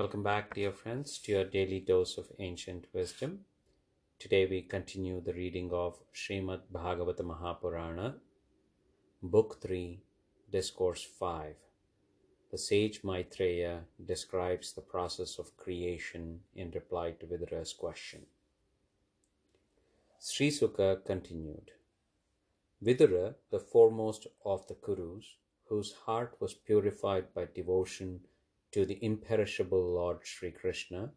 Welcome back, dear friends, to your daily dose of ancient wisdom. Today we continue the reading of Srimad Bhagavata Mahapurana, Book 3, Discourse 5. The sage Maitreya describes the process of creation in reply to Vidura's question. Sri Suka continued Vidura, the foremost of the Kurus, whose heart was purified by devotion to the imperishable Lord Sri Krishna,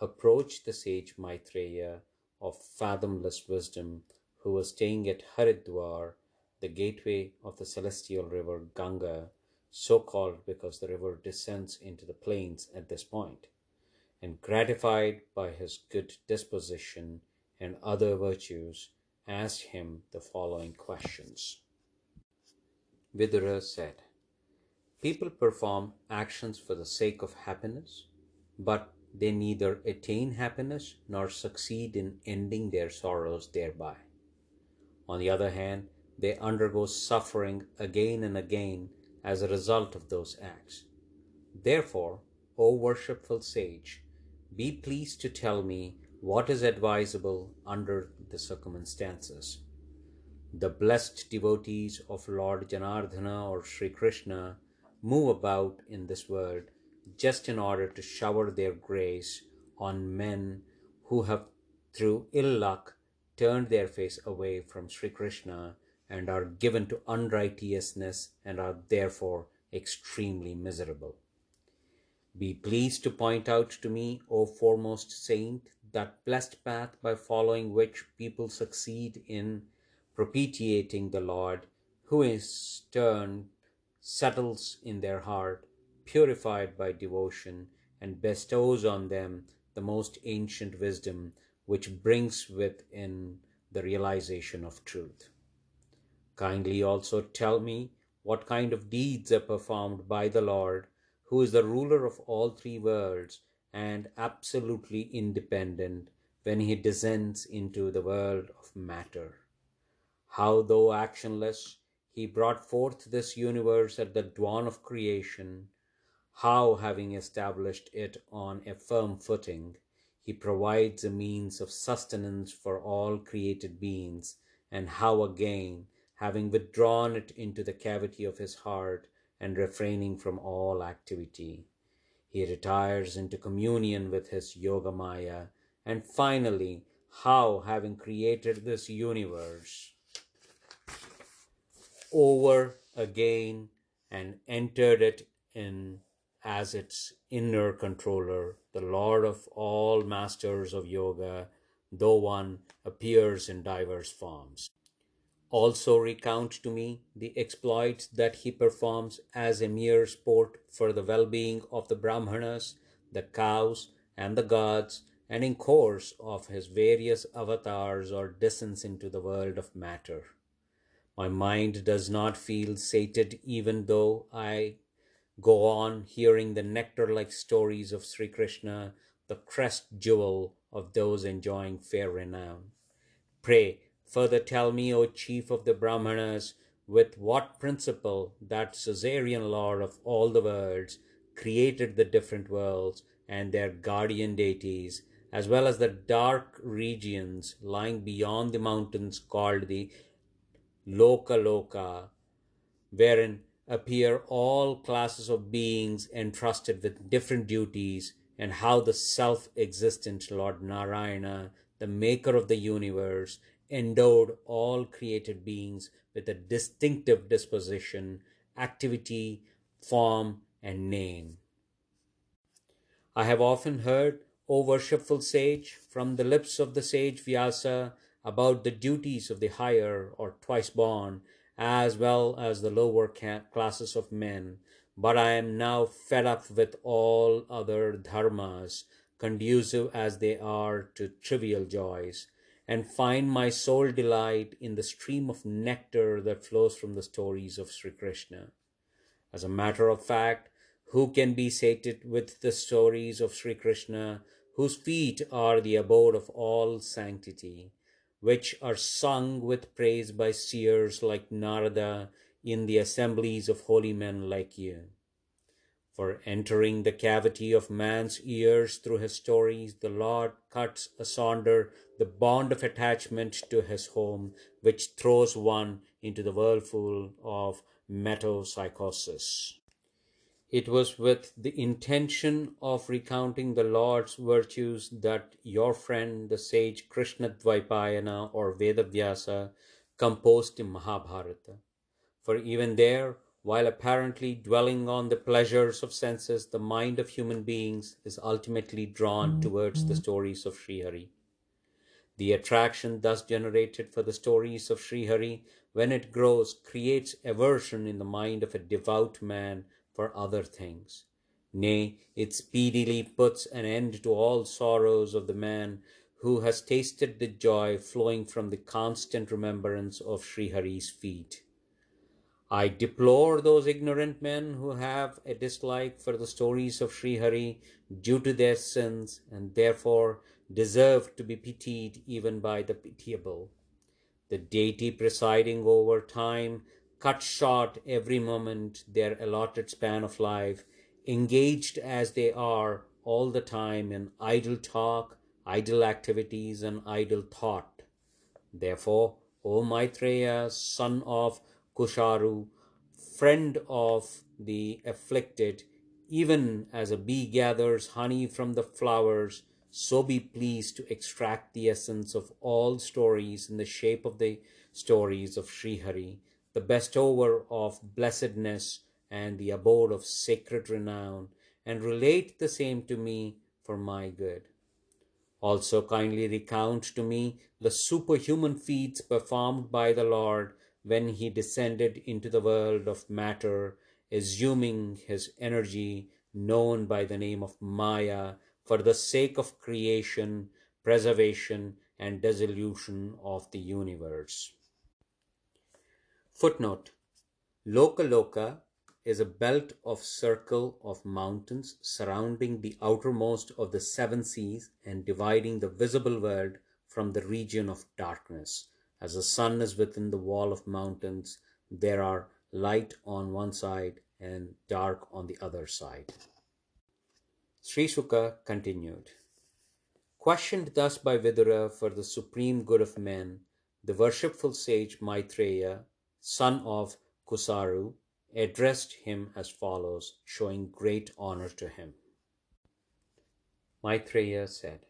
approached the sage Maitreya of fathomless wisdom, who was staying at Haridwar, the gateway of the celestial river Ganga, so called because the river descends into the plains at this point, and gratified by his good disposition and other virtues, asked him the following questions. Vidura said, People perform actions for the sake of happiness, but they neither attain happiness nor succeed in ending their sorrows thereby. On the other hand, they undergo suffering again and again as a result of those acts. Therefore, O worshipful sage, be pleased to tell me what is advisable under the circumstances. The blessed devotees of Lord Janardhana or Sri Krishna move about in this world just in order to shower their grace on men who have, through ill luck, turned their face away from Sri Krishna and are given to unrighteousness and are therefore extremely miserable. Be pleased to point out to me, O foremost saint, that blessed path by following which people succeed in propitiating the Lord, who is turned settles in their heart, purified by devotion, and bestows on them the most ancient wisdom which brings within the realization of truth. Kindly also tell me what kind of deeds are performed by the Lord, who is the ruler of all three worlds and absolutely independent when he descends into the world of matter. How, though actionless, he brought forth this universe at the dawn of creation, how, having established it on a firm footing, he provides a means of sustenance for all created beings, and how again, having withdrawn it into the cavity of his heart and refraining from all activity, he retires into communion with his Yogamaya, and finally, how, having created this universe, over again and entered it in as its inner controller, the Lord of all masters of yoga, though one appears in diverse forms. Also recount to me the exploits that he performs as a mere sport for the well being of the Brahmanas, the cows, and the gods, and in course of his various avatars or descents into the world of matter. My mind does not feel sated even though I go on hearing the nectar like stories of Sri Krishna, the crest jewel of those enjoying fair renown. Pray, further tell me, O chief of the Brahmanas, with what principle that suzerain Lord of all the worlds created the different worlds and their guardian deities, as well as the dark regions lying beyond the mountains called the Loka Loka, wherein appear all classes of beings entrusted with different duties, and how the self existent Lord Narayana, the maker of the universe, endowed all created beings with a distinctive disposition, activity, form, and name. I have often heard, O worshipful sage, from the lips of the sage Vyasa, about the duties of the higher or twice born, as well as the lower classes of men, but I am now fed up with all other dharmas, conducive as they are to trivial joys, and find my sole delight in the stream of nectar that flows from the stories of Sri Krishna. As a matter of fact, who can be sated with the stories of Sri Krishna, whose feet are the abode of all sanctity? Which are sung with praise by seers like Narada in the assemblies of holy men like you. For entering the cavity of man's ears through his stories, the Lord cuts asunder the bond of attachment to his home, which throws one into the whirlpool of metempsychosis. It was with the intention of recounting the Lord's virtues that your friend, the sage Krishna Dvaipayana or Vedavyasa, composed the Mahabharata. For even there, while apparently dwelling on the pleasures of senses, the mind of human beings is ultimately drawn mm-hmm. towards the stories of Srihari. The attraction thus generated for the stories of Srihari, when it grows, creates aversion in the mind of a devout man for other things. Nay, it speedily puts an end to all sorrows of the man who has tasted the joy flowing from the constant remembrance of Srihari's feet. I deplore those ignorant men who have a dislike for the stories of Srihari due to their sins and therefore deserve to be pitied even by the pitiable. The deity presiding over time cut short every moment their allotted span of life, engaged as they are all the time in idle talk, idle activities, and idle thought. Therefore, O Maitreya, son of Kusharu, friend of the afflicted, even as a bee gathers honey from the flowers, so be pleased to extract the essence of all stories in the shape of the stories of Srihari, the bestower of blessedness and the abode of sacred renown, and relate the same to me for my good. Also, kindly recount to me the superhuman feats performed by the Lord when he descended into the world of matter, assuming his energy known by the name of Maya for the sake of creation, preservation, and dissolution of the universe. Footnote Loka Loka is a belt of circle of mountains surrounding the outermost of the seven seas and dividing the visible world from the region of darkness as the sun is within the wall of mountains, there are light on one side and dark on the other side. Sri Suka continued. Questioned thus by Vidura for the supreme good of men, the worshipful sage Maitreya, son of Kusaru, addressed him as follows, showing great honor to him. Maitreya said,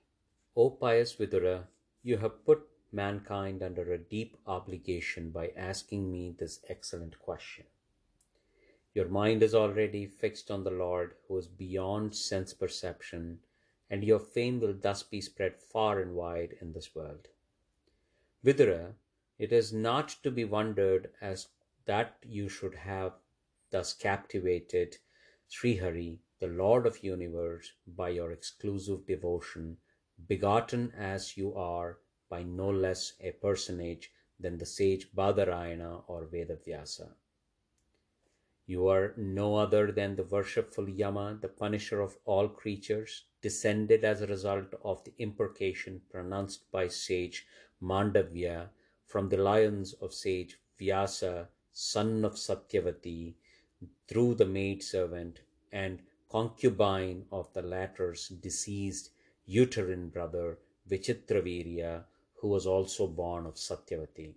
O pious Vidura, you have put mankind under a deep obligation by asking me this excellent question. Your mind is already fixed on the Lord who is beyond sense perception, and your fame will thus be spread far and wide in this world. Vidura, it is not to be wondered as that you should have thus captivated Srihari, the Lord of universe, by your exclusive devotion, begotten as you are by no less a personage than the sage Badarayana or Vedavyasa. You are no other than the worshipful Yama, the punisher of all creatures, descended as a result of the imprecation pronounced by sage Mandavya from the lions of sage Vyasa, son of Satyavati, through the maidservant and concubine of the latter's deceased uterine brother Vichitravirya, who was also born of Satyavati.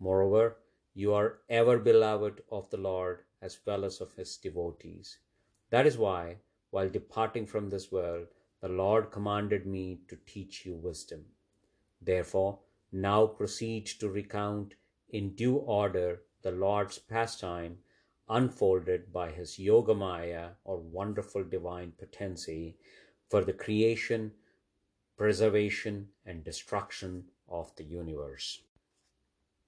Moreover, you are ever beloved of the Lord as well as of his devotees. That is why, while departing from this world, the Lord commanded me to teach you wisdom. Therefore, now proceed to recount in due order the Lord's pastime unfolded by his Yogamaya or wonderful divine potency for the creation preservation, and destruction of the universe.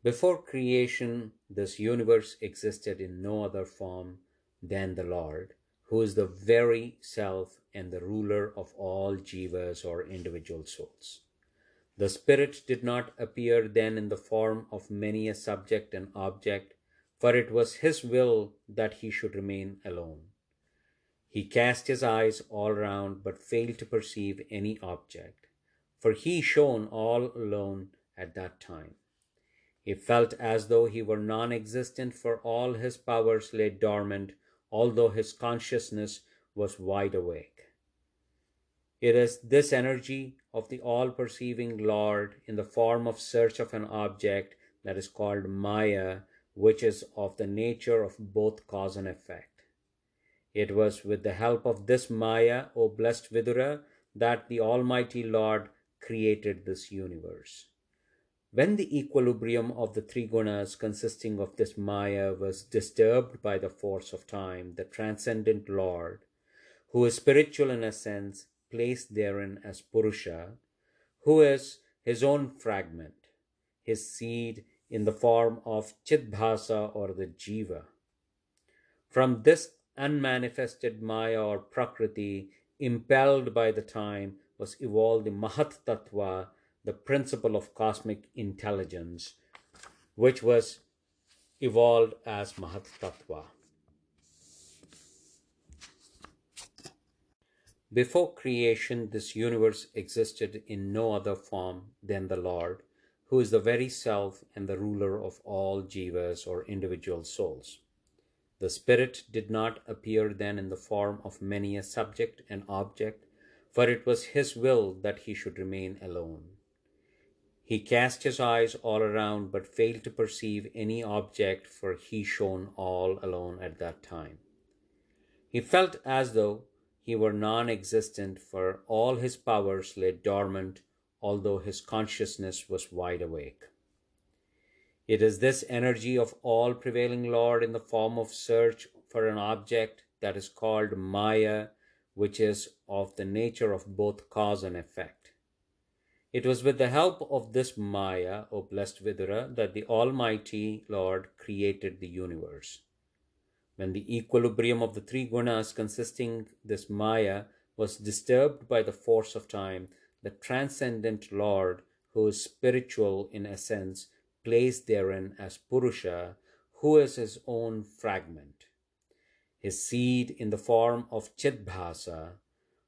Before creation, this universe existed in no other form than the Lord, who is the very self and the ruler of all jivas or individual souls. The Spirit did not appear then in the form of many a subject and object, for it was His will that He should remain alone. He cast his eyes all round, but failed to perceive any object, for he shone all alone at that time. He felt as though he were non existent, for all his powers lay dormant, although his consciousness was wide awake. It is this energy of the all perceiving Lord in the form of search of an object that is called Maya, which is of the nature of both cause and effect. It was with the help of this Maya, O blessed Vidura, that the Almighty Lord created this universe. When the equilibrium of the three gunas consisting of this Maya was disturbed by the force of time, the transcendent Lord, who is spiritual in essence, placed therein as Purusha, who is his own fragment, his seed in the form of Chidbhasa or the Jiva. From this unmanifested Maya or Prakriti, impelled by the time, was evolved the Mahat Tattva, the principle of cosmic intelligence, which was evolved as Mahat Tattva. Before creation, this universe existed in no other form than the Lord, who is the very self and the ruler of all jivas or individual souls. The Spirit did not appear then in the form of many a subject and object, for it was His will that He should remain alone. He cast his eyes all around but failed to perceive any object, for he shone all alone at that time. He felt as though he were non existent, for all his powers lay dormant, although his consciousness was wide awake. It is this energy of all prevailing Lord in the form of search for an object that is called Maya, which is of the nature of both cause and effect. It was with the help of this Maya, O blessed Vidura, that the Almighty Lord created the universe. When the equilibrium of the three gunas consisting this Maya was disturbed by the force of time, the transcendent Lord, who is spiritual in essence, placed therein as Purusha, who is his own fragment, his seed in the form of Chidbhasa,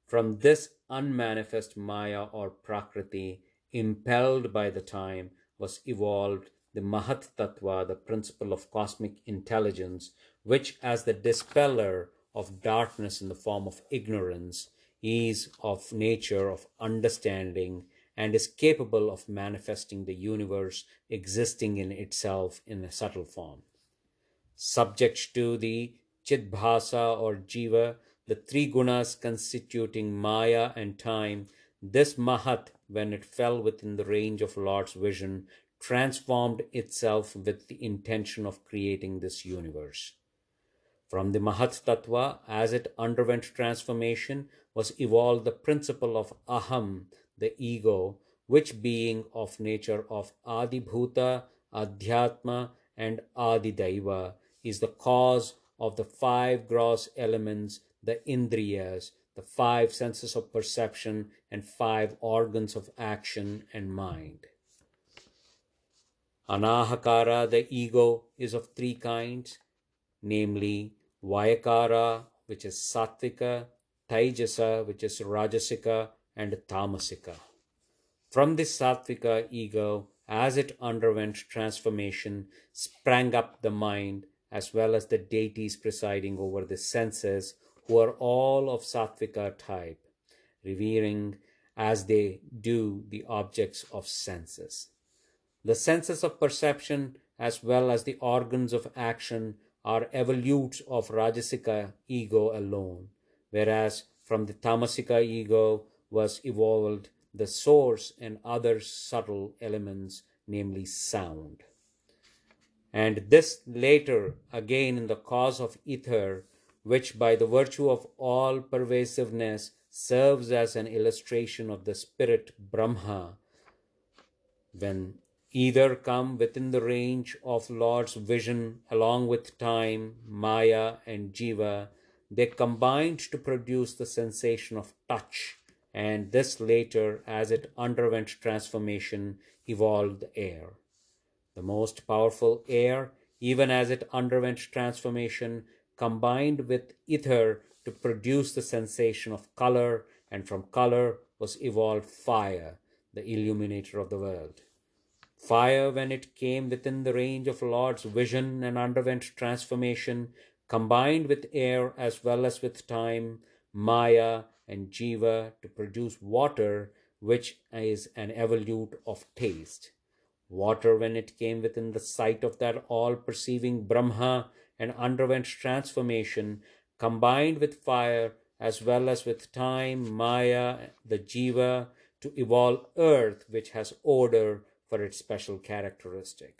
from this unmanifest Maya or Prakriti, impelled by the time, was evolved the Mahat Tattva, the principle of cosmic intelligence, which, as the dispeller of darkness in the form of ignorance, is of nature of understanding and is capable of manifesting the universe existing in itself in a subtle form. Subject to the Chidbhasa or Jiva, the three gunas constituting Maya and time, this Mahat, when it fell within the range of Lord's vision, transformed itself with the intention of creating this universe. From the Mahat Tattva, as it underwent transformation, was evolved the principle of Aham, the ego, which being of nature of Adibhuta, Adhyatma, and Adidaiva, is the cause of the five gross elements the Indriyas, the five senses of perception, and five organs of action and mind. Ahankara, the ego, is of three kinds, namely Vaikarika, which is Sattvika, Taijasa, which is Rajasika, and Tamasika. From this Sattvika ego, as it underwent transformation, sprang up the mind as well as the deities presiding over the senses who are all of Sattvika type, revering as they do the objects of senses. The senses of perception, as well as the organs of action, are evolutes of Rajasika ego alone, whereas from the Tamasika ego was evolved the source and other subtle elements, namely sound. And this later, again in the cause of ether, which by the virtue of all pervasiveness serves as an illustration of the spirit Brahma, when either come within the range of Lord's vision along with time, Maya, and Jiva, they combined to produce the sensation of touch, and this later, as it underwent transformation, evolved the air. The most powerful air, even as it underwent transformation, combined with ether to produce the sensation of color, and from color was evolved fire, the illuminator of the world. Fire, when it came within the range of Lord's vision and underwent transformation, combined with air as well as with time, Maya, and Jiva to produce water, which is an evolute of taste. Water, when it came within the sight of that all perceiving Brahma and underwent transformation, combined with fire as well as with time, Maya, the Jiva, to evolve earth, which has odor for its special characteristic.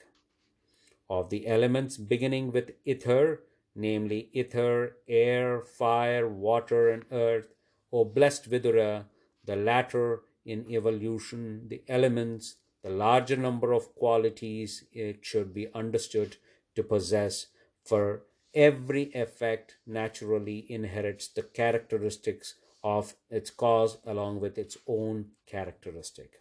Of the elements beginning with ether, namely ether, air, fire, water, and earth, O blessed Vidura, the latter in evolution, the elements, the larger number of qualities it should be understood to possess, for every effect naturally inherits the characteristics of its cause along with its own characteristic.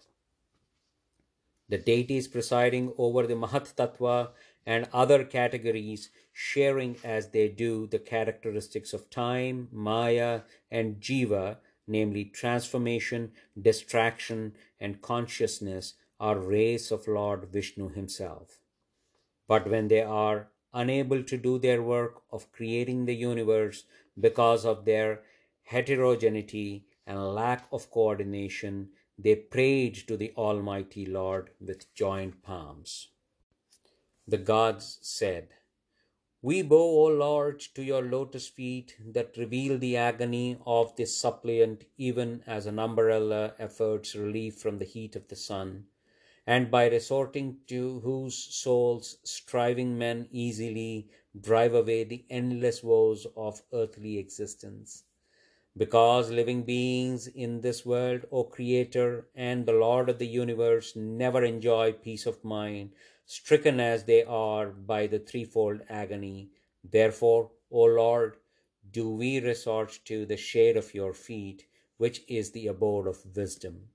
The deities presiding over the Mahat Tattva and other categories sharing as they do the characteristics of time, Maya, and Jiva, namely transformation, distraction, and consciousness, are rays of Lord Vishnu himself. But when they are unable to do their work of creating the universe because of their heterogeneity and lack of coordination, they prayed to the Almighty Lord with joined palms. The gods said, We bow, O Lord, to your lotus feet that reveal the agony of this suppliant, even as an umbrella affords relief from the heat of the sun and by resorting to whose souls striving men easily drive away the endless woes of earthly existence. Because living beings in this world, O Creator and the Lord of the universe, never enjoy peace of mind, stricken as they are by the threefold agony. Therefore, O Lord, do we resort to the shade of your feet, which is the abode of wisdom.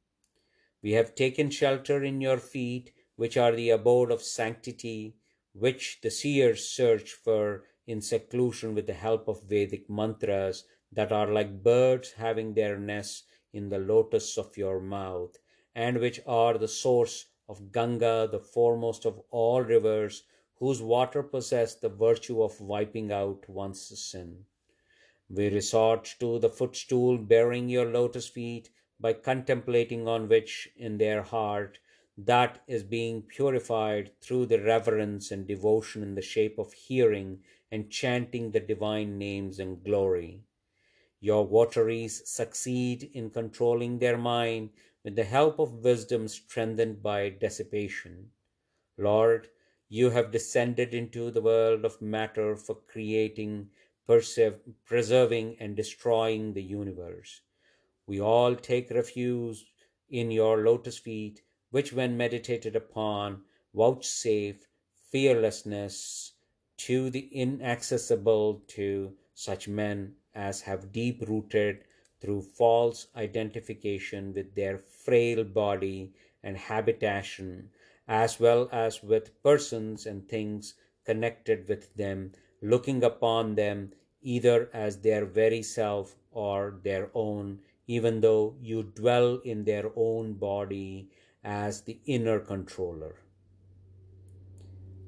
We have taken shelter in your feet, which are the abode of sanctity, which the seers search for in seclusion with the help of Vedic mantras that are like birds having their nests in the lotus of your mouth, and which are the source of Ganga, the foremost of all rivers, whose water possess the virtue of wiping out one's sin. We resort to the footstool bearing your lotus feet by contemplating on which in their heart that is being purified through the reverence and devotion in the shape of hearing and chanting the divine names and glory. Your votaries succeed in controlling their mind with the help of wisdom strengthened by dissipation. Lord, you have descended into the world of matter for creating, preserving, and destroying the universe. We all take refuge in your lotus feet, which, when meditated upon, vouchsafe fearlessness to the inaccessible to such men as have deep rooted through false identification with their frail body and habitation, as well as with persons and things connected with them, looking upon them either as their very self or their own even though you dwell in their own body as the inner controller.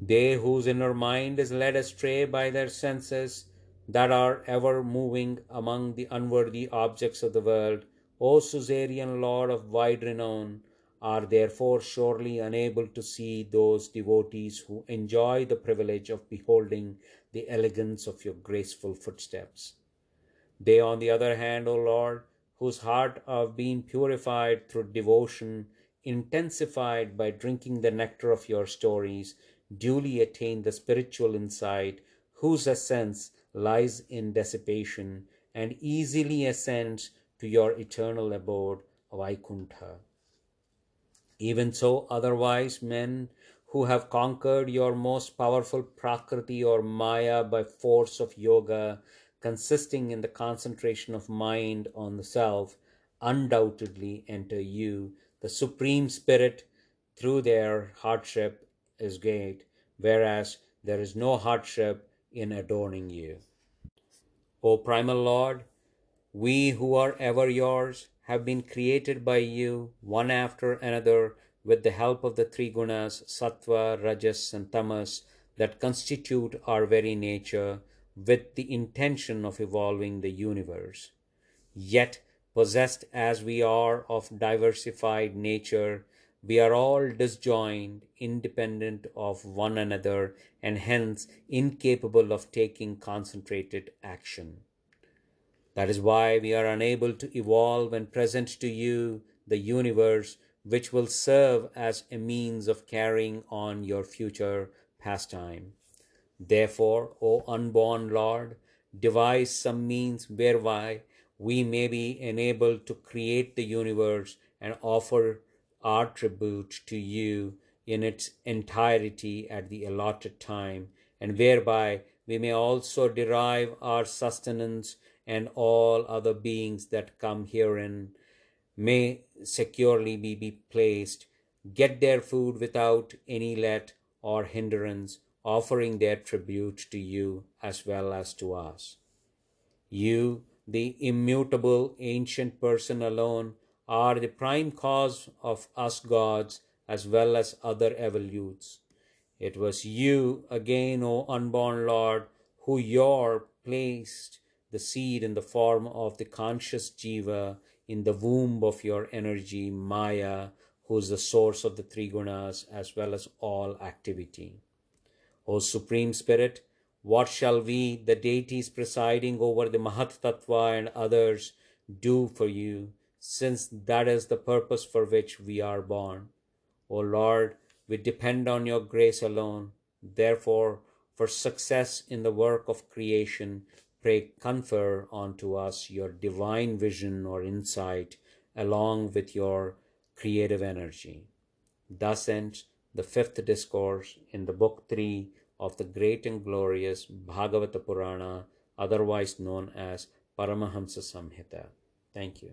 They whose inner mind is led astray by their senses that are ever moving among the unworthy objects of the world, O Suzerain Lord of wide renown, are therefore surely unable to see those devotees who enjoy the privilege of beholding the elegance of your graceful footsteps. They, on the other hand, O Lord, whose heart have been purified through devotion, intensified by drinking the nectar of your stories, duly attain the spiritual insight, whose essence lies in dissipation, and easily ascends to your eternal abode, of Vaikuntha. Even so, otherwise, men who have conquered your most powerful Prakriti or Maya by force of yoga consisting in the concentration of mind on the self, undoubtedly enter you. The Supreme Spirit, through their hardship, is great, whereas there is no hardship in adorning you. O Primal Lord, we who are ever yours have been created by you, one after another, with the help of the three gunas, sattva, rajas, and tamas, that constitute our very nature with the intention of evolving the universe. Yet, possessed as we are of diversified nature, we are all disjoined, independent of one another, and hence incapable of taking concentrated action. That is why we are unable to evolve and present to you the universe which will serve as a means of carrying on your future pastime. Therefore, O unborn Lord, devise some means whereby we may be enabled to create the universe and offer our tribute to you in its entirety at the allotted time, and whereby we may also derive our sustenance and all other beings that come herein may securely be, be placed, get their food without any let or hindrance, offering their tribute to you as well as to us. You, the immutable ancient person alone, are the prime cause of us gods as well as other evolutes. It was you, again, O unborn Lord, who your placed the seed in the form of the conscious jiva in the womb of your energy, Maya, who is the source of the three gunas as well as all activity. O Supreme Spirit, what shall we, the deities presiding over the Mahat Tattva and others, do for you, since that is the purpose for which we are born? O Lord, we depend on your grace alone. Therefore, for success in the work of creation, pray confer unto us your divine vision or insight along with your creative energy. Thus ends the fifth discourse in the book 3 of the great and glorious Bhagavata Purana, otherwise known as Paramahamsa Samhita. Thank you.